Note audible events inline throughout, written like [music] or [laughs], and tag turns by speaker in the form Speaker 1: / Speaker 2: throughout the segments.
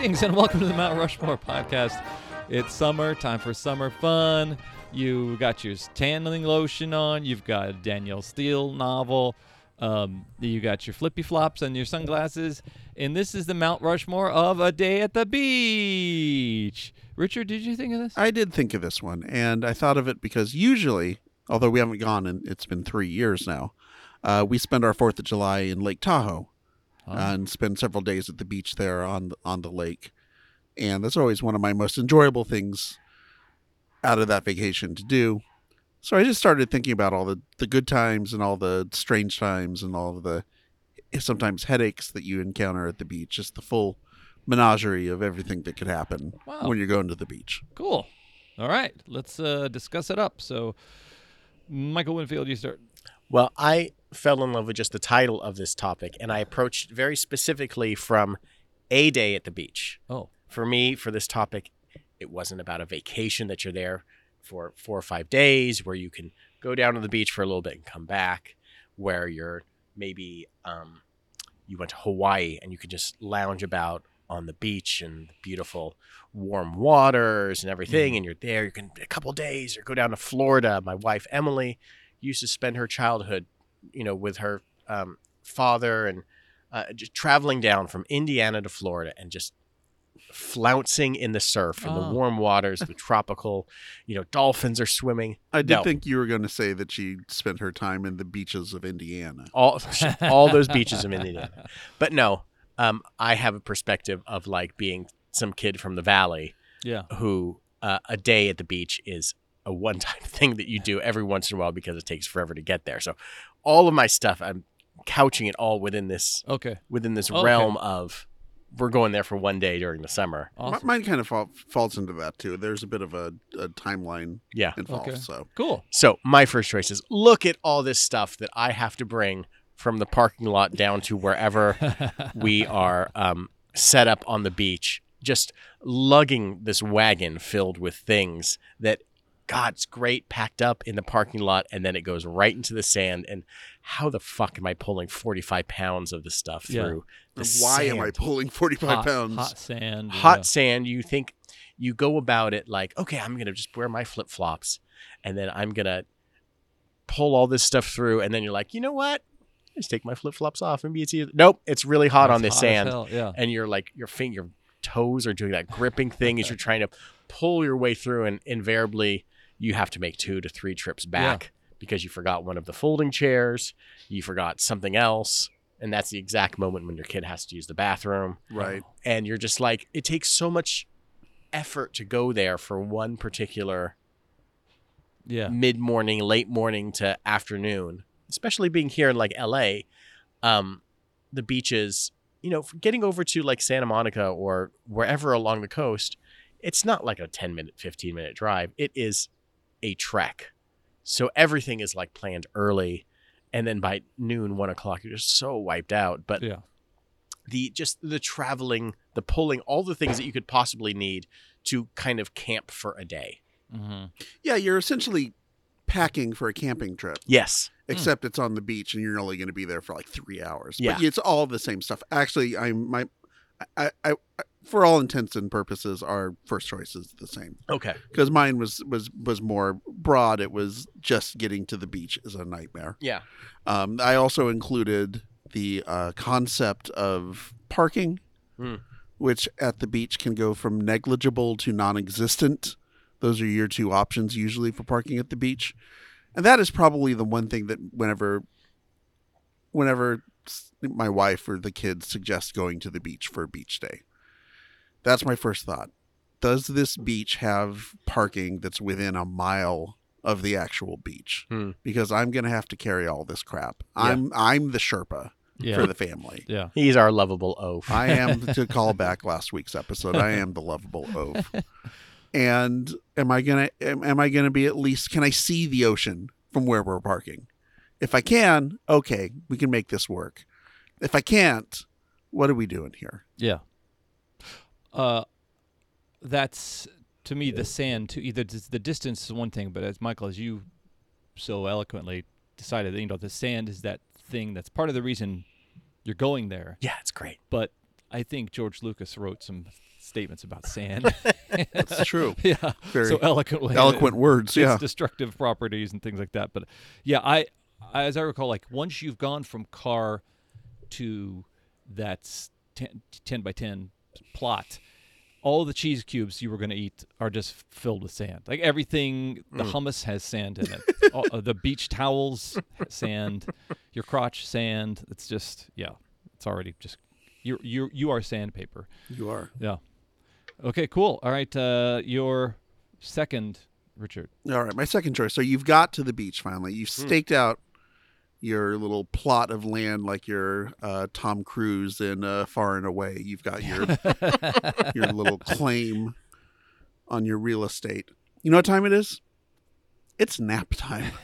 Speaker 1: Greetings and welcome to the Mount Rushmore podcast. It's summer, time for summer fun. You got your tanning lotion on. You've got a Danielle Steel novel. Um, you got your flippy flops and your sunglasses. And this is the Mount Rushmore of a day at the beach. Richard, did you think of this?
Speaker 2: I did think of this one, and I thought of it because usually, although we haven't gone and it's been three years now, uh, we spend our Fourth of July in Lake Tahoe
Speaker 1: Oh.
Speaker 2: and spend several days at the beach there on the, on the lake, and that's always one of my most enjoyable things out of that vacation to do. So I just started thinking about all the, the good times and all the strange times and all of the sometimes headaches that you encounter at the beach, just the full menagerie of everything that could happen
Speaker 1: Wow.
Speaker 2: when you're going to the beach.
Speaker 1: Cool. All right, let's uh, discuss it up. So, Michael Winfield, you start.
Speaker 3: Well, I fell in love with just the title of this topic, and I approached very specifically from a day at the beach.
Speaker 1: Oh,
Speaker 3: For me, for this topic, it wasn't about a vacation that you're there for four or five days where you can go down to the beach for a little bit and come back, where you're maybe um, you went to Hawaii and you could just lounge about on the beach and the beautiful warm waters and everything, and you're there. You can a couple days or go down to Florida. My wife Emily used to spend her childhood, you know, with her um, father and uh, just traveling down from Indiana to Florida and just flouncing in the surf in
Speaker 1: Oh.
Speaker 3: the warm waters, the tropical, you know, dolphins are swimming.
Speaker 2: I did
Speaker 3: No.
Speaker 2: think you were going to say that she spent her time in the beaches of Indiana.
Speaker 3: all [laughs] all those beaches of Indiana. But no, um, I have a perspective of like being some kid from the valley
Speaker 1: yeah.
Speaker 3: who uh, a day at the beach is a one-time [laughs] thing that you do every once in a while because it takes forever to get there. So all of my stuff, I'm couching it all within this
Speaker 1: Okay.
Speaker 3: within this
Speaker 1: Okay.
Speaker 3: realm of we're going there for one day during the summer.
Speaker 1: Awesome.
Speaker 2: Mine kind of fall, falls into that too. There's a bit of a, a timeline
Speaker 3: Yeah.
Speaker 2: involved.
Speaker 1: Okay.
Speaker 2: So
Speaker 1: Cool.
Speaker 3: So my first choice is look at all this stuff that I have to bring from the parking lot down to wherever [laughs] we are um, set up on the beach, just lugging this wagon filled with things that God's great packed up in the parking lot, and then it goes right into the sand. And how the fuck am I pulling 45 pounds of this stuff
Speaker 1: Yeah.
Speaker 3: through the
Speaker 2: And why am I pulling 45
Speaker 1: hot,
Speaker 2: pounds?
Speaker 1: Hot sand.
Speaker 3: hot
Speaker 1: yeah.
Speaker 3: sand? You think you go about it like, okay, I'm gonna just wear my flip flops, and then I'm gonna pull all this stuff through, and then you're like, you know what? Just take my flip flops off. Maybe it's easier. Nope, it's really hot on this
Speaker 1: hot
Speaker 3: sand
Speaker 1: hell, Yeah.
Speaker 3: and you're like your finger your toes are doing that gripping thing as you're trying to pull your way through and invariably you have to make two to three trips back because you forgot one of the folding chairs you forgot something else and that's the exact moment when your kid has to use the bathroom
Speaker 2: right.
Speaker 3: and you're just like it takes so much effort to go there for one particular
Speaker 1: Yeah.
Speaker 3: mid-morning late morning to afternoon especially being here in like la um the beaches you know getting over to like santa monica or wherever along the coast it's not like a 10 minute 15 minute drive it is a trek so everything is like planned early and then by noon one o'clock you're just so wiped out but
Speaker 1: Yeah.
Speaker 3: the just the traveling the pulling all the things that you could possibly need to kind of camp for a day
Speaker 1: hmm
Speaker 2: Yeah, you're essentially packing for a camping trip,
Speaker 3: yes
Speaker 2: except it's on the beach and you're only going to be there for like three hours.
Speaker 3: Yeah.
Speaker 2: But it's all the same stuff. Actually, I'm my, I, I, I, for all intents and purposes, our first choice is the same
Speaker 3: okay
Speaker 2: because mine was was was more broad. It was just getting to the beach is a nightmare.
Speaker 3: yeah
Speaker 2: Um, I also included the uh, concept of parking,
Speaker 3: Hmm.
Speaker 2: which at the beach can go from negligible to non existent. Those are your two options usually for parking at the beach. And that is probably the one thing that whenever whenever my wife or the kids suggest going to the beach for a beach day, that's my first thought. Does this beach have parking that's within a mile of the actual beach?
Speaker 3: Hmm.
Speaker 2: Because I'm going to have to carry all this crap.
Speaker 3: Yeah.
Speaker 2: I'm I'm the Sherpa
Speaker 1: Yeah.
Speaker 2: for the family.
Speaker 1: yeah.
Speaker 3: He's our lovable oaf.
Speaker 2: I am [laughs] to call back last week's episode. I am the lovable oaf. [laughs] And am I gonna am, am I gonna be at least can I see the ocean from where we're parking? If I can, okay, we can make this work. If I can't, what are we doing here?
Speaker 1: Yeah. Uh, that's to me the sand. To either the distance is one thing, but as Michael, as you so eloquently decided, you know, the sand is that thing that's part of the reason you're going there.
Speaker 3: yeah, it's great.
Speaker 1: But I think George Lucas wrote some statements about sand. [laughs]
Speaker 2: That's [laughs] true.
Speaker 1: yeah,
Speaker 2: Very
Speaker 1: so eloquently.
Speaker 2: eloquent words.
Speaker 1: its
Speaker 2: Yeah.
Speaker 1: destructive properties and things like that. But yeah, I, I as I recall, like once you've gone from car to that 10, 10 by ten plot, all the cheese cubes you were going to eat are just filled with sand. Like everything, the hummus has sand in it. [laughs] all, uh, the beach towels, sand. Your crotch, sand. It's just yeah, it's already just you you you are sandpaper.
Speaker 2: You are.
Speaker 1: Yeah. Okay, cool. All right, uh, your second, Richard.
Speaker 2: All right, my second choice. So you've got to the beach finally. You've
Speaker 1: Hmm.
Speaker 2: staked out your little plot of land like your uh, Tom Cruise in uh, Far and Away. You've got your [laughs] your little claim on your real estate. You know what time it is? It's nap time. [laughs]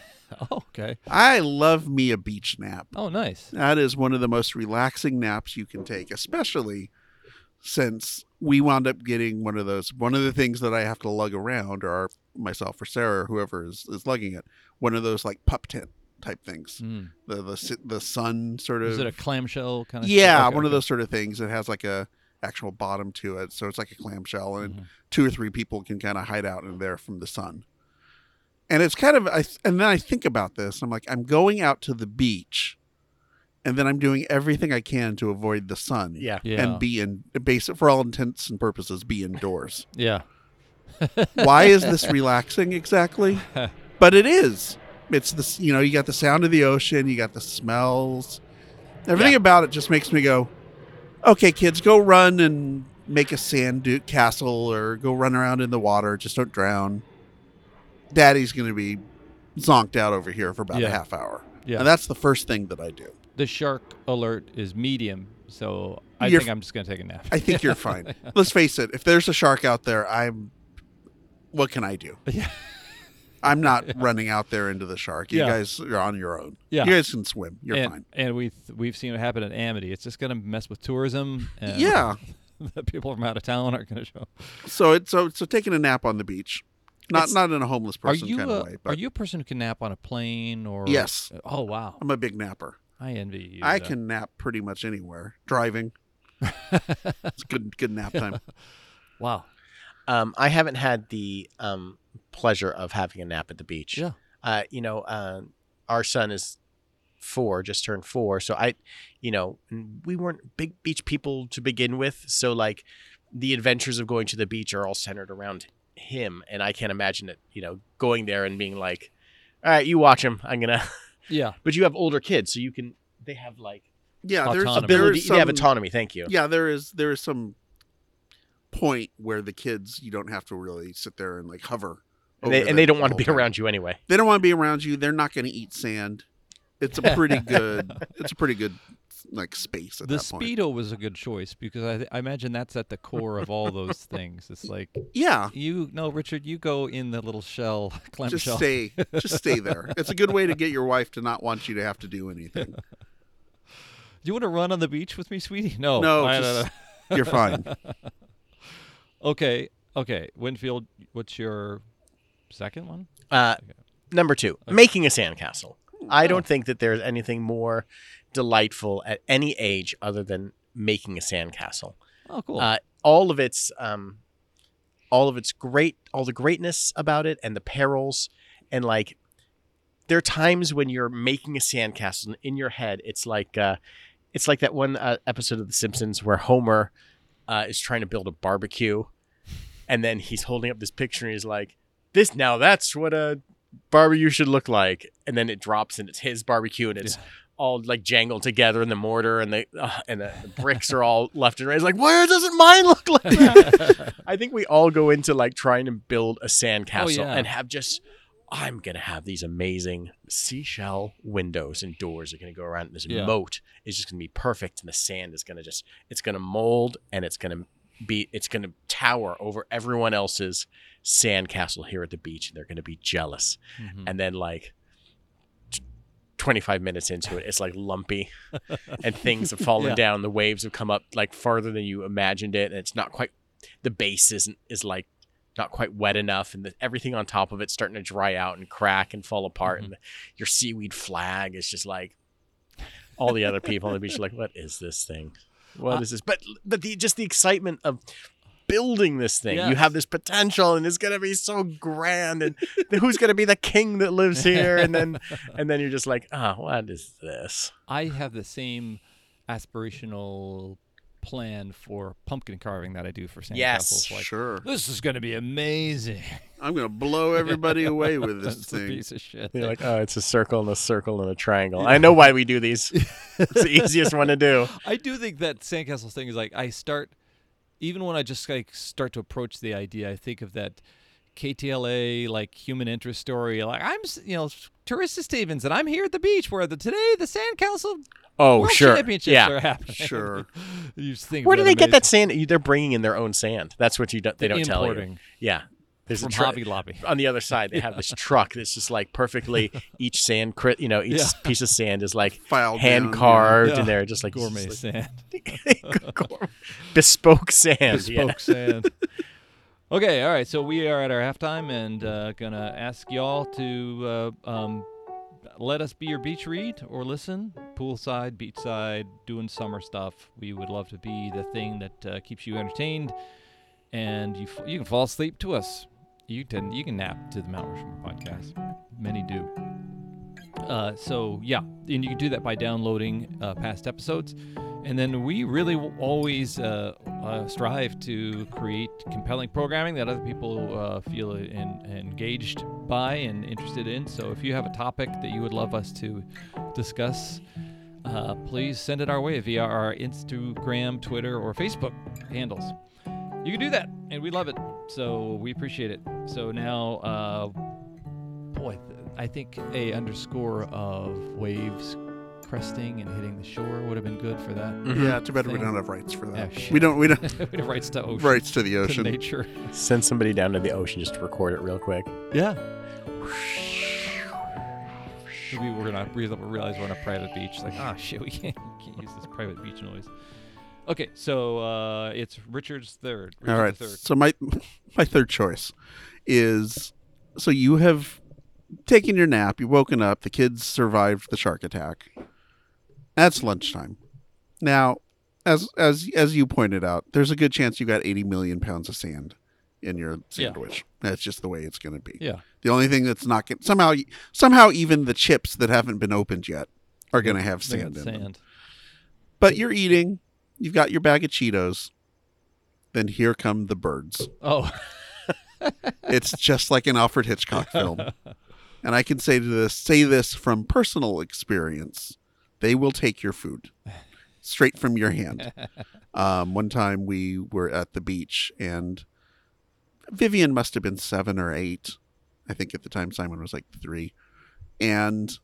Speaker 1: Oh, okay.
Speaker 2: I love me a beach nap.
Speaker 1: Oh, nice.
Speaker 2: That is one of the most relaxing naps you can take, especially since we wound up getting one of those. One of the things that I have to lug around, or myself or Sarah or whoever is, is lugging it, one of those like pup tent type things.
Speaker 1: Mm.
Speaker 2: The the the sun sort of.
Speaker 1: Is it a clamshell kind of?
Speaker 2: yeah,
Speaker 1: okay,
Speaker 2: one of those sort of things. It has like a actual bottom to it, so it's like a clamshell, and
Speaker 1: Mhm.
Speaker 2: two or three people can kind of hide out in there from the sun. And it's kind of, I, and then I think about this. I'm like, I'm going out to the beach, and then I'm doing everything I can to avoid the sun.
Speaker 3: Yeah.
Speaker 1: Yeah.
Speaker 2: And be in, basic for all intents and purposes, be indoors. [laughs]
Speaker 1: yeah.
Speaker 2: Why is this relaxing exactly? [laughs] But it is. It's this, you know, you got the sound of the ocean, you got the smells. Everything
Speaker 3: Yeah.
Speaker 2: about it just makes me go, okay, kids, go run and make a sand du- castle or go run around in the water. Just don't drown. Daddy's going to be zonked out over here for about
Speaker 1: Yeah.
Speaker 2: a half hour.
Speaker 1: Yeah.
Speaker 2: And that's the first thing that I do.
Speaker 1: the shark alert is medium, so I
Speaker 2: You're
Speaker 1: think i'm just gonna take a nap.
Speaker 2: I think you're fine. [laughs] Let's face it. If there's a shark out there, I'm. What can I do?
Speaker 1: yeah.
Speaker 2: I'm not running out there into the shark. You
Speaker 1: Yeah.
Speaker 2: guys are on your own.
Speaker 1: Yeah.
Speaker 2: You guys can swim. You're
Speaker 1: and,
Speaker 2: fine.
Speaker 1: And we've we've seen it happen at Amity. It's just gonna mess with tourism. And
Speaker 2: Yeah. [laughs]
Speaker 1: the people from out of town aren't gonna show.
Speaker 2: So it's so so taking a nap on the beach, not
Speaker 3: It's-
Speaker 2: not in a homeless person kind
Speaker 1: a,
Speaker 2: of way, But.
Speaker 1: are you a person who can nap on a plane or?
Speaker 2: Yes.
Speaker 1: Oh wow,
Speaker 2: I'm a big napper.
Speaker 1: I envy you.
Speaker 2: I
Speaker 1: though.
Speaker 2: can nap pretty much anywhere. Driving, [laughs] it's good good nap time. [laughs]
Speaker 1: Wow.
Speaker 3: Um, I haven't had the um, pleasure of having a nap at the beach.
Speaker 1: Yeah.
Speaker 3: Uh, you know, uh, our son is four, just turned four. So I, you know, we weren't big beach people to begin with. So like the adventures of going to the beach are all centered around him. And I can't imagine it, you know, going there and being like, all right, you watch him. I'm going [laughs] to,
Speaker 1: Yeah.
Speaker 3: but you have older kids. So you can, they have like
Speaker 2: Yeah, there's
Speaker 1: Autonomy.
Speaker 2: there
Speaker 3: ability,
Speaker 2: is
Speaker 3: they have autonomy. Thank you.
Speaker 2: Yeah, there is there is some point where the kids you don't have to really sit there and like hover.
Speaker 3: And they, and they don't want to be
Speaker 2: whole time.
Speaker 3: around you anyway.
Speaker 2: They don't want to be around you. They're not going to eat sand. It's a pretty [laughs] good. it's a pretty good like space at
Speaker 1: The
Speaker 2: that point.
Speaker 1: speedo was a good choice because I, I imagine that's at the core of all those [laughs] things. It's like
Speaker 2: Yeah,
Speaker 1: you no Richard, you go in the little shell [laughs] clam
Speaker 2: just
Speaker 1: shell.
Speaker 2: stay just stay there. It's a good way to get your wife to not want you to have to do anything.
Speaker 1: Do you want to run on the beach with me, sweetie? No.
Speaker 2: No,
Speaker 1: I-
Speaker 2: just- You're fine.
Speaker 1: Okay. Okay. Winfield, what's your second one?
Speaker 3: Uh,
Speaker 1: Okay.
Speaker 3: number two, making a sandcastle. I don't think that there's anything more delightful at any age other than making a sandcastle.
Speaker 1: Oh, cool.
Speaker 3: Uh, all of its, um, all of its great, all the greatness about it, and the perils, and like, there are times when you're making a sandcastle and in your head. It's like, uh, it's like that one uh, episode of The Simpsons where Homer uh, is trying to build a barbecue, and then he's holding up this picture and he's like, "This now, that's what a barbecue should look like." And then it drops and it's his barbecue and it's all like jangled together in the mortar and the uh, and the, the bricks are all [laughs] left and right. It's like, where doesn't mine look like that? [laughs] I think we all go into like trying to build a sandcastle
Speaker 1: yeah.
Speaker 3: and have just. I'm gonna have these amazing seashell windows and doors are gonna go around. And this
Speaker 1: Yeah.
Speaker 3: moat is just gonna be perfect, and the sand is gonna just it's gonna mold and it's gonna be it's gonna tower over everyone else's sandcastle here at the beach, and they're gonna be jealous.
Speaker 1: Mhm.
Speaker 3: And then like. t- 25 minutes into it, it's like lumpy [laughs] and things have fallen
Speaker 1: Yeah.
Speaker 3: down. The waves have come up like farther than you imagined it. And it's not quite, the base isn't, is like not quite wet enough. And the, everything on top of it's starting to dry out and crack and fall apart. And your seaweed flag is just like, all the other people on the beach are like, what is this thing? What uh, is this? But but the just the excitement of building this thing. You have this potential, and it's gonna be so grand. And [laughs] who's gonna be the king that lives here? And then [laughs] and then you're just like, oh, what is this?
Speaker 1: I have the same aspirational plan for pumpkin carving that I do for sandcastles.
Speaker 3: Yes.
Speaker 1: Like,
Speaker 2: sure.
Speaker 1: this is going to be amazing.
Speaker 2: I'm gonna blow [laughs] everybody away with this
Speaker 1: It's a
Speaker 2: thing.
Speaker 1: piece of shit.
Speaker 3: You're like, oh, it's a circle and a circle and a triangle. I know why we do these. [laughs] it's the easiest one to do.
Speaker 1: I do think that sandcastle thing is like I start, even when I just like start to approach the idea, I think of that KTLA like human interest story. Like I'm, you know, Teresa Stevens, and I'm here at the beach where the today the sandcastle
Speaker 3: Oh,
Speaker 1: World
Speaker 3: sure.
Speaker 1: Championships
Speaker 3: Yeah.
Speaker 1: are happening.
Speaker 2: Sure. [laughs]
Speaker 1: you just think
Speaker 3: Where do
Speaker 1: about
Speaker 3: they get that sand? They're bringing in their own sand. That's what you don't, they don't tell you. Yeah. There's
Speaker 1: from
Speaker 3: a truck
Speaker 1: Hobby Lobby. [laughs]
Speaker 3: on the other side. They have this [laughs] truck that's just like perfectly [laughs] each sand, crit, you know, each
Speaker 1: Yeah.
Speaker 3: piece of sand is like
Speaker 2: Filed
Speaker 3: hand
Speaker 2: down, yeah.
Speaker 3: carved,
Speaker 1: Yeah.
Speaker 3: and they're just like
Speaker 1: Gourmet
Speaker 3: just
Speaker 1: sand.
Speaker 3: like- gour- bespoke sand.
Speaker 1: bespoke
Speaker 3: yeah.
Speaker 1: sand. Okay, all right. So we are at our halftime, and uh, gonna ask y'all to uh, um, let us be your beach read or listen, poolside, beachside, doing summer stuff. We would love to be the thing that uh, keeps you entertained, and you f- you can fall asleep to us. You can you can nap to the Mount Rushmore podcast. Many do. Uh, so yeah, and you can do that by downloading uh, past episodes, and then we really always uh, uh, strive to create compelling programming that other people uh, feel in, engaged by and interested in. So if you have a topic that you would love us to discuss, uh, please send it our way via our Instagram, Twitter, or Facebook handles. You can do that, and we love it. So we appreciate it. So now, uh, boy, I think a underscore of waves cresting and hitting the shore would have been good for that.
Speaker 3: Mhm.
Speaker 2: Yeah, too bad we don't have rights for that.
Speaker 1: shit.
Speaker 2: we don't. We don't [laughs]
Speaker 1: it writes to [laughs] ocean,
Speaker 2: rights to the
Speaker 1: to
Speaker 2: ocean.
Speaker 1: nature.
Speaker 3: Send somebody down to the ocean just to record it real quick.
Speaker 1: Yeah. Maybe we're gonna realize we're on a private beach. Like, ah, shit, we can't, we can't use this private beach noise. Okay, so uh, it's Richard's third. Richard
Speaker 2: All right.
Speaker 1: third.
Speaker 2: So my [laughs] my third choice is so you have taken your nap, you've woken up, the kids survived the shark attack. That's lunchtime. Now, as as as you pointed out, there's a good chance you got 80 million pounds of sand in your
Speaker 1: Yeah.
Speaker 2: sandwich. That's just the way it's going to be.
Speaker 1: Yeah.
Speaker 2: The only thing that's not get, somehow somehow even the chips that haven't been opened yet are going to have sand in them. But you're eating, you've got your bag of Cheetos. Then here come the birds.
Speaker 1: Oh, [laughs]
Speaker 2: It's just like an Alfred Hitchcock film. [laughs] And I can say to this say this from personal experience. They will take your food straight from your hand. [laughs] Um, one time we were at the beach and Vivian must have been seven or eight. I think at the time Simon was like three. And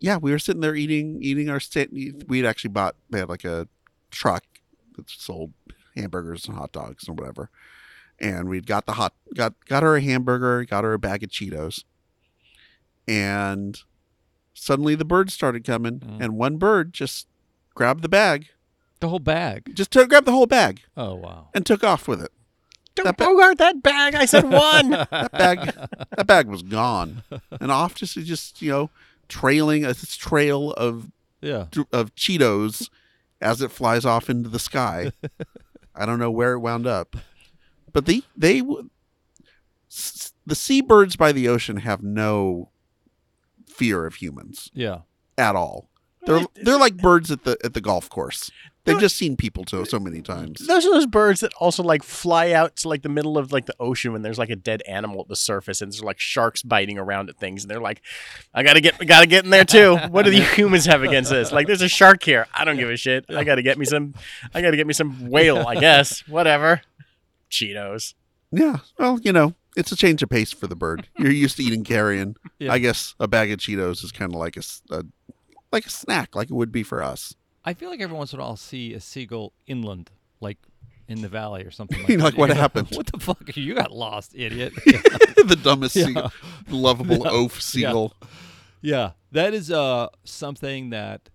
Speaker 2: yeah, we were sitting there eating eating our sta- we'd actually bought they had like a truck that sold hamburgers and hot dogs and whatever. And we'd got the hot got got her a hamburger, got her a bag of Cheetos. And suddenly the birds started coming
Speaker 1: Mm.
Speaker 2: and one bird just grabbed the bag,
Speaker 1: the whole bag.
Speaker 2: just took grabbed the whole bag
Speaker 1: Oh wow.
Speaker 2: and took off with it.
Speaker 3: Don't
Speaker 2: That ba-
Speaker 3: bogart that bag. I said one. [laughs]
Speaker 2: That bag that bag was gone. And off just just, you know, trailing a trail of
Speaker 1: Yeah.
Speaker 2: of Cheetos as it flies off into the sky. [laughs] I don't know where it wound up, but the they w- s- the seabirds by the ocean have no fear of humans
Speaker 1: Yeah.
Speaker 2: at all. They're they're like birds at the at the golf course. They've just seen people so so many times.
Speaker 3: Those are those birds that also like fly out to like the middle of like the ocean when there's like a dead animal at the surface and there's like sharks biting around at things and they're like, I gotta get, I gotta get in there too. What do the [laughs] humans have against this? Like, there's a shark here. I don't give a shit. I gotta get me some, I gotta get me some whale. I guess whatever. Cheetos.
Speaker 2: Yeah, well, you know, it's a change of pace for the bird. You're used to eating carrion. [laughs]
Speaker 1: Yeah.
Speaker 2: I guess a bag of Cheetos is kind of like a, s- a- like a snack, like it would be for us.
Speaker 1: I feel like every once in a while I'll see a seagull inland, like in the valley or something. [laughs] Like,
Speaker 2: You're like,
Speaker 1: that.
Speaker 2: what [laughs]
Speaker 1: You go,
Speaker 2: happened?
Speaker 1: What the fuck? You got lost, idiot. [laughs]
Speaker 2: the dumbest,
Speaker 1: Yeah.
Speaker 2: seagull, lovable
Speaker 1: Yeah.
Speaker 2: oaf seagull.
Speaker 1: Yeah, that is uh something that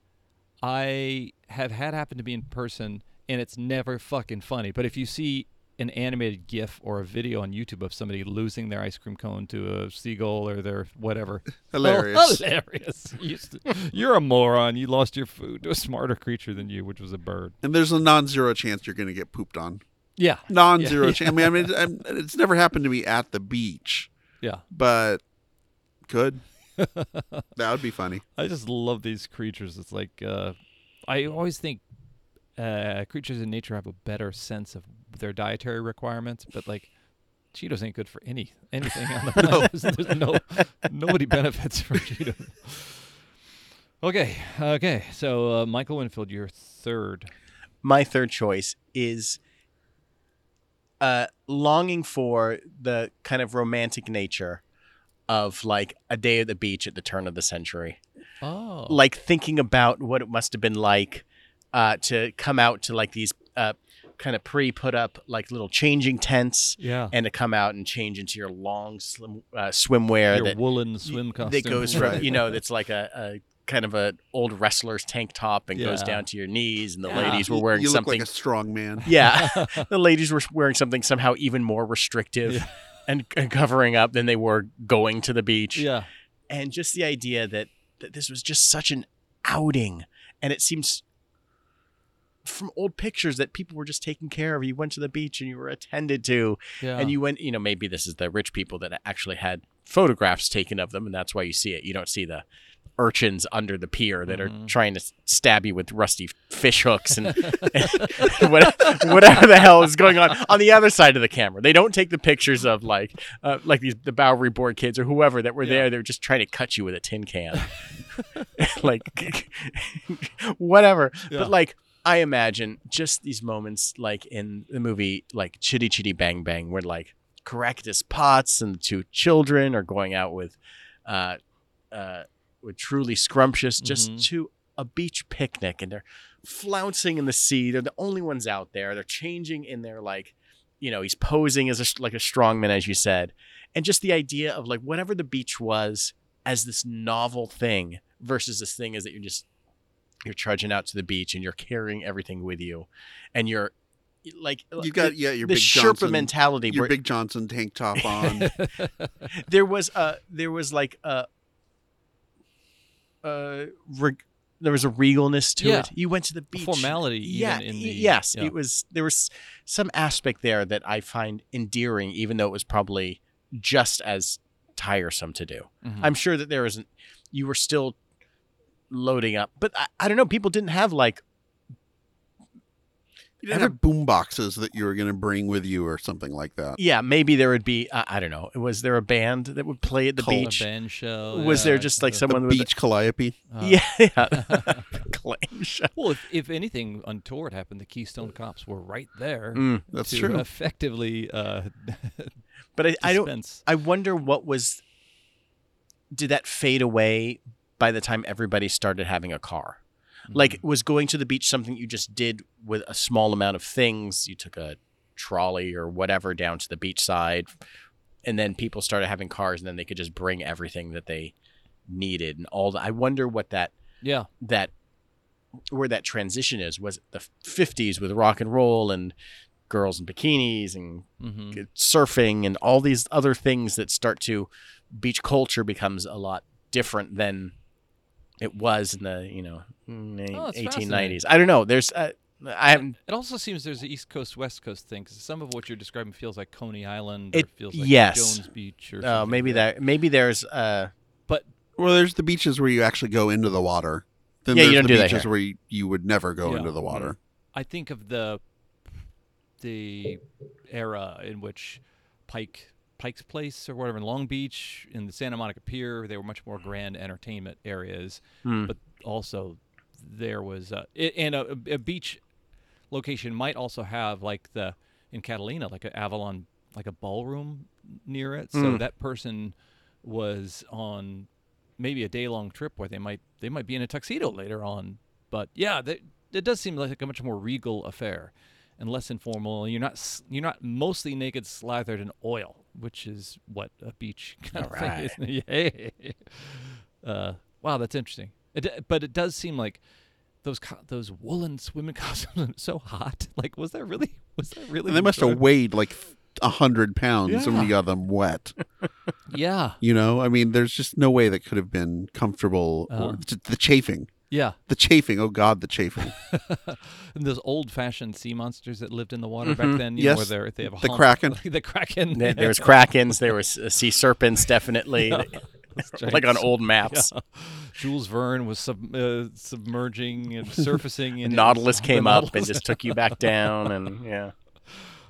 Speaker 1: I have had happen to me in person, and it's never fucking funny. But if you see an animated GIF or a video on YouTube of somebody losing their ice cream cone to a seagull or their whatever. [laughs]
Speaker 2: Hilarious.
Speaker 1: Oh, [laughs] hilarious. You [laughs] You're a moron. You lost your food to a smarter creature than you, which was a bird.
Speaker 2: And there's a non-zero chance you're going to get pooped on.
Speaker 1: Yeah.
Speaker 2: Non-zero
Speaker 1: Yeah.
Speaker 2: chance. I mean, I mean, I'm, it's never happened to me at the beach,
Speaker 1: Yeah.
Speaker 2: but could. that would be funny.
Speaker 1: I just love these creatures. It's like uh, I always think uh, creatures in nature have a better sense of their dietary requirements, but like Cheetos ain't good for any anything on the [laughs] planet. [laughs] There's, there's no nobody benefits from Cheetos. Okay, okay. So uh, Michael Winfield, you're third.
Speaker 3: my third choice is uh, longing for the kind of romantic nature of like a day at the beach at the turn of the century.
Speaker 1: Oh,
Speaker 3: Like thinking about what it must have been like uh, to come out to like these uh, kind of pre put up like little changing tents
Speaker 1: yeah.
Speaker 3: and to come out and change into your long slim, uh, swimwear
Speaker 1: Your
Speaker 3: that
Speaker 1: woolen swim costume
Speaker 3: that goes from
Speaker 2: Right.
Speaker 3: you know that's like a, a kind of a old wrestler's tank top and goes down to your knees and the
Speaker 1: Yeah.
Speaker 3: ladies were wearing
Speaker 2: you look
Speaker 3: something
Speaker 2: like a strong man.
Speaker 3: yeah [laughs] the ladies were wearing something somehow even more restrictive
Speaker 1: Yeah.
Speaker 3: and, and covering up than they were going to the beach
Speaker 1: yeah.
Speaker 3: and just the idea that, that this was just such an outing and it seems from old pictures that people were just taking care of. You went to the beach and you were attended to
Speaker 1: Yeah.
Speaker 3: and you went you know maybe this is the rich people that actually had photographs taken of them and that's why you see it. You don't see the urchins under the pier that are trying to stab you with rusty fish hooks and [laughs] [laughs] what- whatever the hell is going on on the other side of the camera. They don't take the pictures of like uh, like these the bowery board kids or whoever that were
Speaker 1: Yeah.
Speaker 3: there. They're just trying to cut you with a tin can. [laughs] Like whatever.
Speaker 1: Yeah.
Speaker 3: but like I imagine just these moments like in the movie like Chitty Chitty Bang Bang where like Caractacus Potts and the two children are going out with uh uh with truly scrumptious just
Speaker 1: Mhm.
Speaker 3: to a beach picnic and they're flouncing in the sea. They're the only ones out there. They're changing in their like you know he's posing as a like a strongman as you said. And just the idea of like whatever the beach was as this novel thing versus this thing is that you're just you're trudging out to the beach and you're carrying everything with you and you're like
Speaker 2: You got yeah your
Speaker 3: the
Speaker 2: big
Speaker 3: Sherpa
Speaker 2: Johnson,
Speaker 3: mentality
Speaker 2: your
Speaker 3: where
Speaker 2: big Johnson tank top [laughs] on.
Speaker 3: there was a there was like a uh reg- there was a regalness to
Speaker 1: Yeah.
Speaker 3: it. You went to the beach.
Speaker 1: formality
Speaker 3: Yeah,
Speaker 1: even in the
Speaker 3: yes,
Speaker 1: yeah.
Speaker 3: it was. There was some aspect there that I find endearing, even though it was probably just as tiresome to do.
Speaker 1: Mhm.
Speaker 3: I'm sure that there isn't. You were still loading up, but I, I don't know. People didn't have like
Speaker 2: You didn't have boom boxes that you were going to bring with you or something like that.
Speaker 3: yeah. Maybe there would be. I I don't know. Was there a band that would play at the
Speaker 2: Cult.
Speaker 3: Beach?
Speaker 1: band show.
Speaker 3: Was there just like
Speaker 1: uh,
Speaker 2: The
Speaker 3: someone with?
Speaker 2: beach calliope.
Speaker 1: uh,
Speaker 3: yeah, [laughs] yeah. [laughs] Claim show.
Speaker 1: Well, if, if anything untoward happened, the Keystone Cops were right there
Speaker 3: Mm.
Speaker 2: That's
Speaker 1: to
Speaker 2: true.
Speaker 1: effectively uh,
Speaker 3: But I, I don't. I wonder what was. Did that fade away by the time everybody started having a car? Like, was going to the beach something you just did with a small amount of things? You took a trolley or whatever down to the beach side, and then people started having cars, and then they could just bring everything that they needed and all that. I wonder what that
Speaker 1: yeah,
Speaker 3: that where that transition is. Was it the '50s with rock and roll and girls in bikinis and
Speaker 1: hmm
Speaker 3: surfing and all these other things that start to beach culture becomes a lot different than it was in the you know mm,
Speaker 1: Oh,
Speaker 3: 1890s i don't know there's uh, i haven't
Speaker 1: It also seems there's an East Coast West Coast thing because some of what you're describing feels like Coney Island. Or
Speaker 3: It-
Speaker 1: feels like
Speaker 3: yes.
Speaker 1: Jones Beach or
Speaker 3: oh maybe
Speaker 1: like
Speaker 3: that maybe there's uh
Speaker 1: But
Speaker 2: Well, there's the beaches where you actually go into the water. Then
Speaker 3: Yeah, you don't
Speaker 2: the
Speaker 3: do that
Speaker 2: beaches
Speaker 3: here.
Speaker 2: where you, you would never go
Speaker 1: Yeah.
Speaker 2: into the water.
Speaker 1: I think of the the era in which Pike Pike's Place or whatever in Long Beach in the Santa Monica Pier they were much more grand entertainment areas,
Speaker 3: hmm.
Speaker 1: but also there was uh, and a, a beach location might also have like the in Catalina like an Avalon like a ballroom near it, so
Speaker 3: Mm.
Speaker 1: that person was on maybe a day long trip where they might they might be in a tuxedo later on. But yeah, that, it does seem like a much more regal affair and less informal. You're not you're not mostly naked, slathered in oil, which is what a beach [laughs] kind of
Speaker 3: Alright.
Speaker 1: thing is. [laughs] Yeah. Uh, wow, that's interesting. It, but it does seem like those co- those woolen swimming [laughs] costumes are so hot. Like, was that really? Was that really?
Speaker 2: And they must have weighed like a hundred pounds when you got them wet.
Speaker 1: Yeah,
Speaker 2: You know, I mean, there's just no way that could have been comfortable.
Speaker 1: Uh-huh.
Speaker 2: Or t- the chafing,
Speaker 1: yeah.
Speaker 2: the chafing. Oh God, the chafing. [laughs]
Speaker 1: and those old-fashioned sea monsters that lived in the water
Speaker 3: Mhm.
Speaker 1: back then. You
Speaker 2: Yes,
Speaker 1: know, where they're- have a
Speaker 2: the
Speaker 1: hump.
Speaker 2: kraken. [laughs]
Speaker 1: the kraken.
Speaker 3: There, there was [laughs] krakens. There was uh, sea serpents, definitely,
Speaker 1: Those
Speaker 3: like on old maps.
Speaker 1: Yeah. Jules Verne was sub, uh, submerging and surfacing. And
Speaker 3: Nautilus
Speaker 1: the
Speaker 3: came up and just took you back down, and yeah,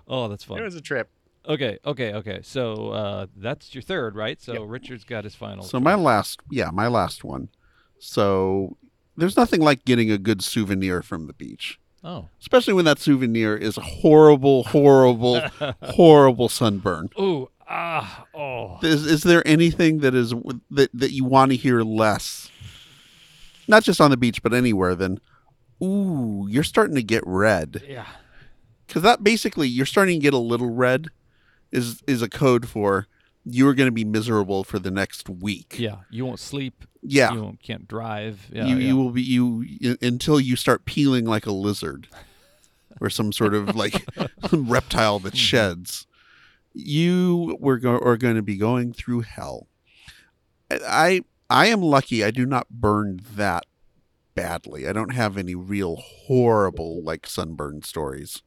Speaker 1: Oh, that's fun.
Speaker 3: it was a trip.
Speaker 1: Okay, okay, okay. So uh, that's your third, right? So
Speaker 3: Yep.
Speaker 1: Richard's got his final.
Speaker 2: So my last, yeah, my last one. So there's nothing like getting a good souvenir from the beach,
Speaker 1: Oh.
Speaker 2: especially when that souvenir is a horrible, horrible, [laughs] horrible sunburn.
Speaker 1: Ooh. Ah. Oh.
Speaker 2: Is, is there anything that is that that you want to hear less? Not just on the beach, but anywhere. then. ooh, you're starting to get red.
Speaker 1: Yeah.
Speaker 2: because that basically you're starting to get a little red is is a code for you're going to be miserable for the next week
Speaker 1: Yeah. You won't sleep.
Speaker 2: yeah
Speaker 1: You won't, can't drive. Yeah.
Speaker 2: you,
Speaker 1: yeah.
Speaker 2: you will be you until you start peeling like a lizard or some sort of like [laughs] reptile that
Speaker 1: Mhm.
Speaker 2: sheds you were go- are going to be going through hell i i am lucky i do not burn that badly i don't have any real horrible like sunburn stories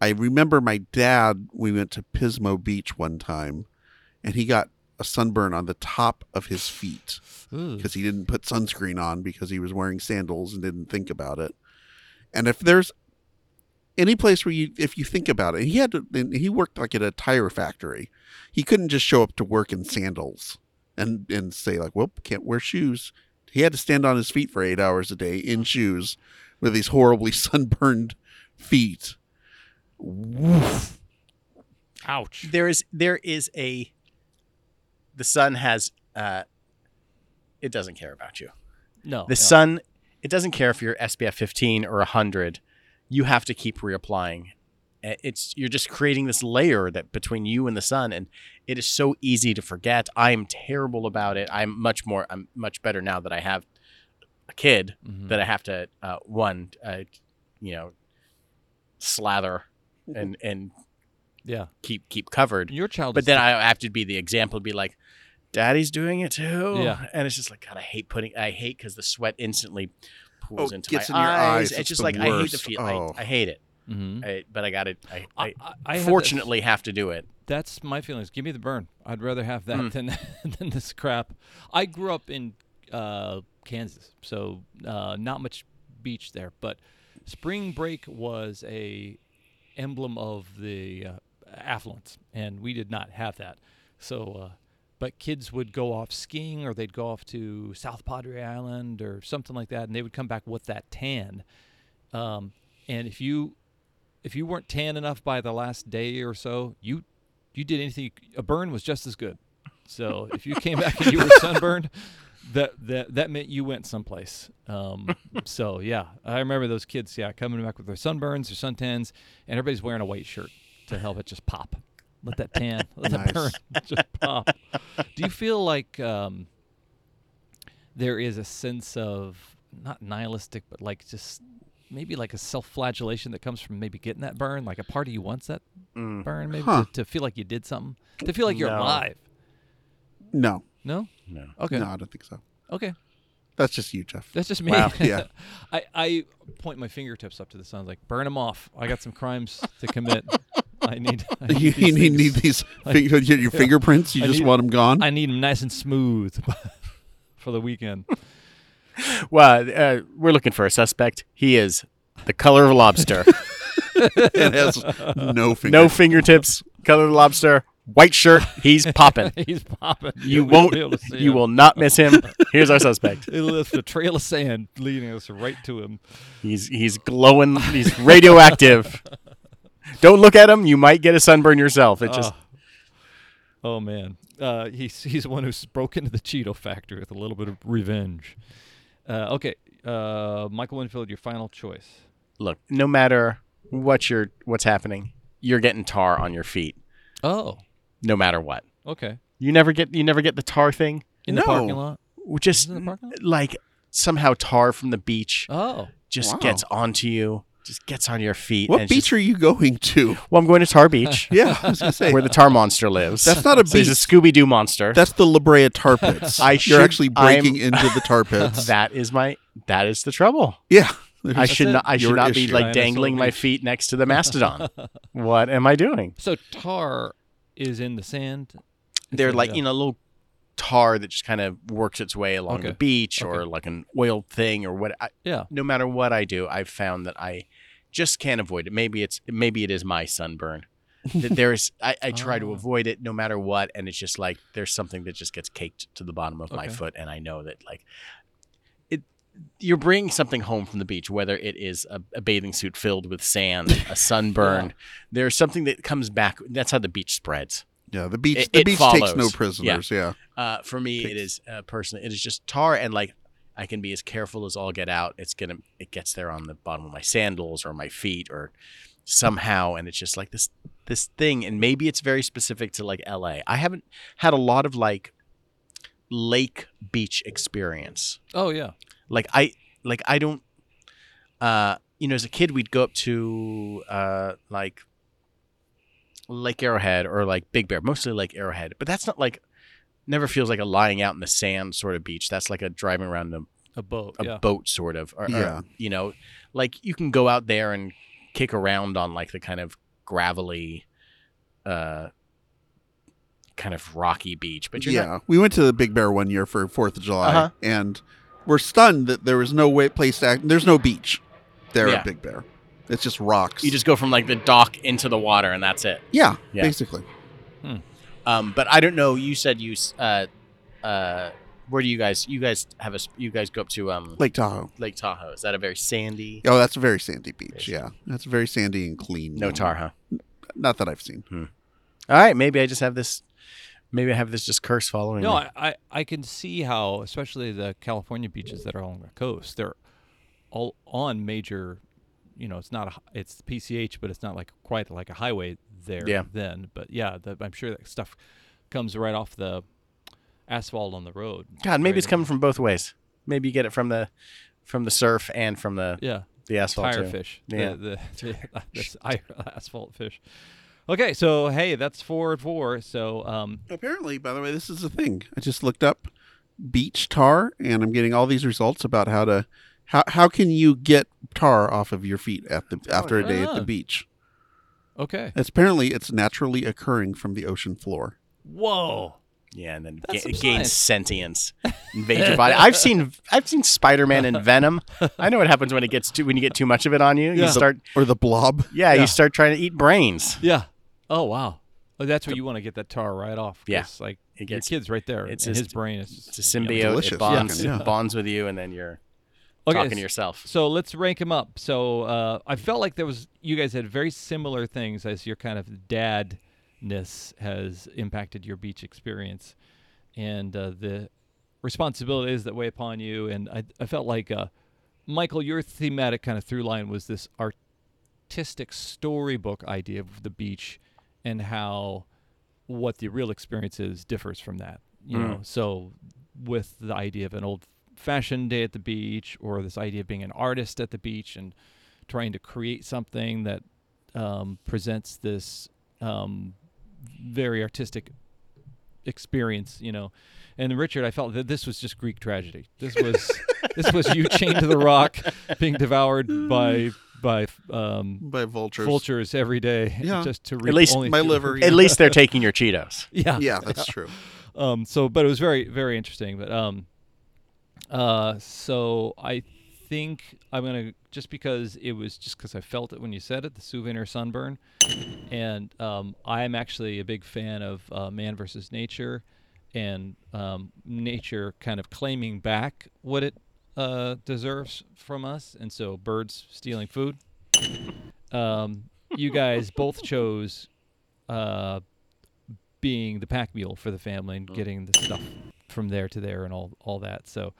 Speaker 2: i remember my dad we went to pismo beach one time and he got a sunburn on the top of his feet
Speaker 1: hmm.
Speaker 2: because he didn't put sunscreen on because he was wearing sandals and didn't think about it. And if there's any place where you, if you think about it, he had to, he worked like at a tire factory. He couldn't just show up to work in sandals and and say like, "Well, can't wear shoes." He had to stand on his feet for eight hours a day in shoes with these horribly [laughs] sunburned feet. Woof.
Speaker 1: Ouch.
Speaker 3: There is there is a the sun has uh, it doesn't care about you.
Speaker 1: No.
Speaker 3: The
Speaker 1: yeah.
Speaker 3: sun, it doesn't care if you're SPF 15 or 100. You have to keep reapplying. It's you're just creating this layer that between you and the sun, and it is so easy to forget. I'm terrible about it. I'm much more. I'm much better now that I have a kid
Speaker 1: Mhm.
Speaker 3: that I have to uh, one, uh, you know, slather and and
Speaker 1: Yeah.
Speaker 3: keep keep covered.
Speaker 1: Your child.
Speaker 3: But
Speaker 1: is
Speaker 3: then
Speaker 1: the-
Speaker 3: I have to be the example, be like, "Daddy's doing it too."
Speaker 1: Yeah.
Speaker 3: and it's just like God, I hate putting. I hate because the sweat instantly pools
Speaker 2: Oh,
Speaker 3: into
Speaker 2: gets
Speaker 3: my
Speaker 2: in your
Speaker 3: eyes.
Speaker 2: eyes.
Speaker 3: It's
Speaker 2: It's
Speaker 3: just
Speaker 2: the
Speaker 3: like I hate the
Speaker 2: worst.
Speaker 3: feel.
Speaker 2: Oh.
Speaker 3: I, I hate it.
Speaker 1: Mhm.
Speaker 3: I, but I got to I, I,
Speaker 1: I, I, I have
Speaker 3: fortunately have to do it.
Speaker 1: That's my feelings. Give me the burn. I'd rather have that
Speaker 3: Mm.
Speaker 1: than [laughs] than this crap. I grew up in uh, Kansas, so uh, not much beach there. But spring break was a emblem of the uh, affluence, and we did not have that. So, uh, but kids would go off skiing, or they'd go off to South Padre Island, or something like that, and they would come back with that tan. Um, and if you if you weren't tan enough by the last day or so, you you did anything. A burn was just as good. So if you came back and you were sunburned, [laughs] that that that meant you went someplace. Um, so yeah, I remember those kids. Yeah, coming back with their sunburns, their suntans, and everybody's wearing a white shirt to help it just pop. Let that tan, [laughs] let that burn [laughs] just pop. Do you feel like um, there is a sense of not nihilistic, but like just maybe like a self-flagellation that comes from maybe getting that burn? Like a part of you wants that
Speaker 3: Mm.
Speaker 1: burn, maybe
Speaker 2: Huh.
Speaker 1: to, to feel like you did something, to feel like you're
Speaker 3: No.
Speaker 1: alive.
Speaker 2: No,
Speaker 1: No.
Speaker 3: No.
Speaker 1: Okay.
Speaker 2: no, I don't think so.
Speaker 1: Okay.
Speaker 2: That's just you, Jeff.
Speaker 1: That's just me.
Speaker 3: Wow. [laughs]
Speaker 2: Yeah.
Speaker 1: I, I point my fingertips up to the sun, like burn them off. I got some crimes to commit. I need. [laughs] I need
Speaker 2: you
Speaker 1: these
Speaker 2: need, need these
Speaker 1: I-
Speaker 2: fig- your, your [laughs] fingerprints. You
Speaker 1: I
Speaker 2: just
Speaker 1: need-
Speaker 2: want them gone.
Speaker 1: I need them nice and smooth [laughs] for the weekend.
Speaker 3: Well, uh, we're looking for a suspect. He is the color of a lobster.
Speaker 2: it has no fingers.
Speaker 3: no fingertips. Color of a lobster. White shirt. He's popping.
Speaker 1: He's popping.
Speaker 3: You
Speaker 1: You'll
Speaker 3: won't.
Speaker 1: be able to see
Speaker 3: You
Speaker 1: him.
Speaker 3: will not miss him. Here's our suspect.
Speaker 1: It left a trail of sand leading us right to him.
Speaker 3: He's he's glowing. He's radioactive. Don't look at him. You might get a sunburn yourself. It just
Speaker 1: Oh, oh, man, uh, he's he's the one who's broke into the Cheeto factory with a little bit of revenge. Uh, okay, uh, Michael Winfield, your final choice.
Speaker 3: look. No matter what you're what's happening, you're getting tar on your feet.
Speaker 1: Oh,
Speaker 3: No matter what.
Speaker 1: okay.
Speaker 3: You never get you never get the tar thing.
Speaker 1: In the parking lot.
Speaker 3: Just
Speaker 1: Is it in the parking lot?
Speaker 3: like somehow tar from the beach
Speaker 1: Oh,
Speaker 3: just
Speaker 2: Wow.
Speaker 3: gets onto you, just gets on your feet.
Speaker 2: What
Speaker 3: and
Speaker 2: beach
Speaker 3: Just,
Speaker 2: are you going to?
Speaker 3: well, I'm going to Tar Beach, [laughs]
Speaker 2: Yeah, I was gonna say
Speaker 3: where the tar monster lives.
Speaker 2: that's not a
Speaker 3: So he's a
Speaker 2: beach.
Speaker 3: Scooby Doo monster.
Speaker 2: That's the La Brea tar pits. [laughs]
Speaker 3: I
Speaker 2: You're
Speaker 3: should-
Speaker 2: actually breaking into the tar pits. [laughs]
Speaker 3: that is my that is the trouble.
Speaker 2: yeah,
Speaker 3: I should
Speaker 1: it.
Speaker 3: not I should
Speaker 2: Your
Speaker 3: not be like dangling my feet next to the mastodon. what am I doing?
Speaker 1: So tar is in the sand.
Speaker 3: They're like
Speaker 1: yeah.
Speaker 3: you know little tar that just kind of works its way along the
Speaker 1: Okay.
Speaker 3: beach or like an oil thing or what. I,
Speaker 1: Yeah.
Speaker 3: no matter what I do, I've found that I just can't avoid it. Maybe it's maybe it is my sunburn. [laughs] that there's I, I try to
Speaker 1: Oh.
Speaker 3: avoid it no matter what, and it's just like there's something that just gets caked to the bottom of my foot, and I know that like it. You're bringing something home from the beach, whether it is a, a bathing suit filled with sand, a sunburn. There's something that comes back. That's how the beach spreads.
Speaker 2: yeah. The beach.
Speaker 3: It-
Speaker 2: the
Speaker 3: it
Speaker 2: beach takes no prisoners. Yeah.
Speaker 3: Uh, for me, it
Speaker 2: Takes-
Speaker 3: is uh, personally, it is just tar and like I can be as careful as all get out. It's gonna, it gets there on the bottom of my sandals or my feet or somehow, and it's just like this, this thing. And maybe it's very specific to like L.A. I haven't had a lot of like lake beach experience.
Speaker 1: Oh yeah.
Speaker 3: Like I, like I don't, uh, you know, as a kid, we'd go up to uh, like Lake Arrowhead or like Big Bear, mostly Lake Arrowhead. But that's not like never feels like a lying out in the sand sort of beach. That's like a driving around a,
Speaker 1: A boat.
Speaker 3: a
Speaker 1: yeah.
Speaker 3: boat sort of. Or, or,
Speaker 2: Yeah.
Speaker 3: you know, like you can go out there and kick around on like the kind of gravelly, uh, kind of rocky beach. But you're
Speaker 2: yeah.
Speaker 3: not.
Speaker 2: we went to the Big Bear one year for Fourth of July,
Speaker 3: Uh-huh.
Speaker 2: and we're stunned that there was no way place to act. There's no beach there
Speaker 3: Yeah.
Speaker 2: at Big Bear. It's just rocks.
Speaker 3: You just go from like the dock into the water and that's it.
Speaker 2: yeah,
Speaker 3: Yeah.
Speaker 2: basically.
Speaker 3: Um, but I don't know. You said you, uh, uh, where do you guys? You guys have a You guys go up to um
Speaker 2: Lake Tahoe.
Speaker 3: Lake Tahoe. Is that a very sandy?
Speaker 2: Oh, that's a very sandy beach.
Speaker 3: Very
Speaker 2: Yeah, that's very sandy and clean.
Speaker 3: No tar, huh?
Speaker 2: Not that I've seen.
Speaker 3: All right, maybe I just have this. Maybe I have this just curse following
Speaker 1: No,
Speaker 3: me.
Speaker 1: I, I, I can see how, especially the California beaches that are along the coast, they're all on major. You know, it's not a, it's PCH, but it's not like quite like a highway there.
Speaker 3: Yeah.
Speaker 1: Then, but yeah, the, I'm sure that stuff comes right off the asphalt on the road.
Speaker 3: God, maybe
Speaker 1: right
Speaker 3: it's coming from both ways. Maybe you get it from the from the surf and from the
Speaker 1: Yeah,
Speaker 3: the asphalt
Speaker 1: tire
Speaker 3: too.
Speaker 1: fish.
Speaker 3: Yeah.
Speaker 1: The, the, [laughs] the this [laughs] i- asphalt fish. Okay, so hey, that's four and four. So um,
Speaker 2: Apparently, by the way, this is a thing. I just looked up beach tar, and I'm getting all these results about how to how how can you get tar off of your feet at the after a day at the
Speaker 1: Ah.
Speaker 2: beach.
Speaker 1: Okay.
Speaker 2: It's apparently it's naturally occurring from the ocean floor.
Speaker 1: Whoa.
Speaker 3: Yeah, and then
Speaker 1: That's
Speaker 3: ga-
Speaker 1: some
Speaker 3: it gains
Speaker 1: science.
Speaker 3: sentience, [laughs] invade your body. I've seen I've seen Spider Man and Venom. I know what happens when it gets too when you get too much of it on you. You
Speaker 1: Yeah.
Speaker 3: start
Speaker 2: Or the blob.
Speaker 3: yeah,
Speaker 1: Yeah.
Speaker 3: you start trying to eat brains.
Speaker 1: Yeah. Oh wow. Oh, that's where you want to get that tar right off. 'cause,
Speaker 3: Yeah.
Speaker 1: like
Speaker 3: It
Speaker 1: your kid's right there.
Speaker 3: it's
Speaker 1: and
Speaker 3: just-
Speaker 1: his brain is
Speaker 3: it's a symbiote.
Speaker 2: delicious.
Speaker 3: It bonds
Speaker 2: Yeah.
Speaker 3: it bonds with you, and then you're
Speaker 1: Okay,
Speaker 3: talking to yourself.
Speaker 1: So let's rank them up. So uh, I felt like there was you guys had very similar things as your kind of dadness has impacted your beach experience, and uh, the responsibilities that weigh upon you. And I, I felt like uh, Michael, your thematic kind of through line was this artistic storybook idea of the beach, and how what the real experience is differs from that. You know, so with the idea of an old fashioned day at the beach or this idea of being an artist at the beach and trying to create something that um, presents this um, very artistic experience, you know. And Richard, I felt that this was just Greek tragedy. This was [laughs] this was you chained to the rock, being devoured by by um,
Speaker 2: By vultures.
Speaker 1: vultures every day,
Speaker 2: Yeah.
Speaker 1: just to reap
Speaker 3: At least
Speaker 1: only
Speaker 2: my
Speaker 1: to-
Speaker 2: liver.
Speaker 3: At least they're taking your Cheetos. [laughs]
Speaker 1: Yeah,
Speaker 2: Yeah, that's true.
Speaker 1: um so but it was very very interesting but um uh so i think i'm gonna just because it was just because i felt it when you said it the souvenir sunburn. And um i'm actually a big fan of uh, man versus nature and um nature kind of claiming back what it uh deserves from us. And so birds stealing food. Um you guys [laughs] both chose uh being the pack mule for the family and getting the stuff from there to there and all all that. So,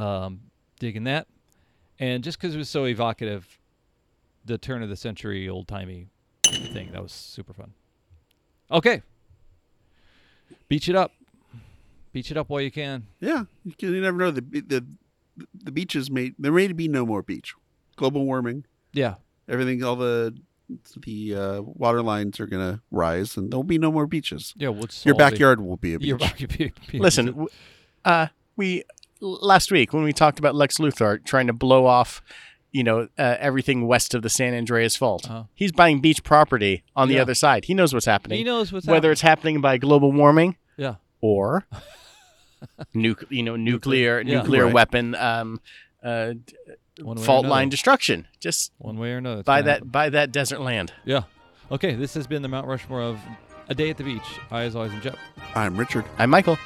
Speaker 1: um, digging that, and just because it was so evocative, the turn of the century old timey thing that was super fun. Okay, beach it up, beach it up while you can.
Speaker 2: Yeah, you, can, you never know. The the the beaches may there may be no more beach. global warming.
Speaker 1: Yeah.
Speaker 2: Everything, all the the uh, water lines are gonna rise, and there'll be no more beaches.
Speaker 1: Yeah. We'll
Speaker 2: Your
Speaker 1: solve it.
Speaker 2: backyard will [laughs] be a beach.
Speaker 1: Your backyard.
Speaker 3: Listen, w- uh, we last week when we talked about Lex Luthor trying to blow off, you know, uh, everything west of the San Andreas Fault.
Speaker 1: Uh-huh.
Speaker 3: He's buying beach property on the
Speaker 1: Yeah.
Speaker 3: other side. He knows what's happening.
Speaker 1: He knows what's
Speaker 3: whether it's happening by global warming
Speaker 1: Yeah.
Speaker 3: or [laughs] nuc- you know nuclear
Speaker 1: Yeah.
Speaker 3: nuclear
Speaker 2: Right.
Speaker 3: weapon um, uh,
Speaker 1: One
Speaker 3: fault line destruction. Just
Speaker 1: One way or another. by
Speaker 3: that
Speaker 1: happen.
Speaker 3: buy that desert land.
Speaker 1: Yeah. Okay. This has been the Mount Rushmore of a day at the beach. I, as always, am Jeff.
Speaker 2: I'm Richard.
Speaker 3: I'm Michael.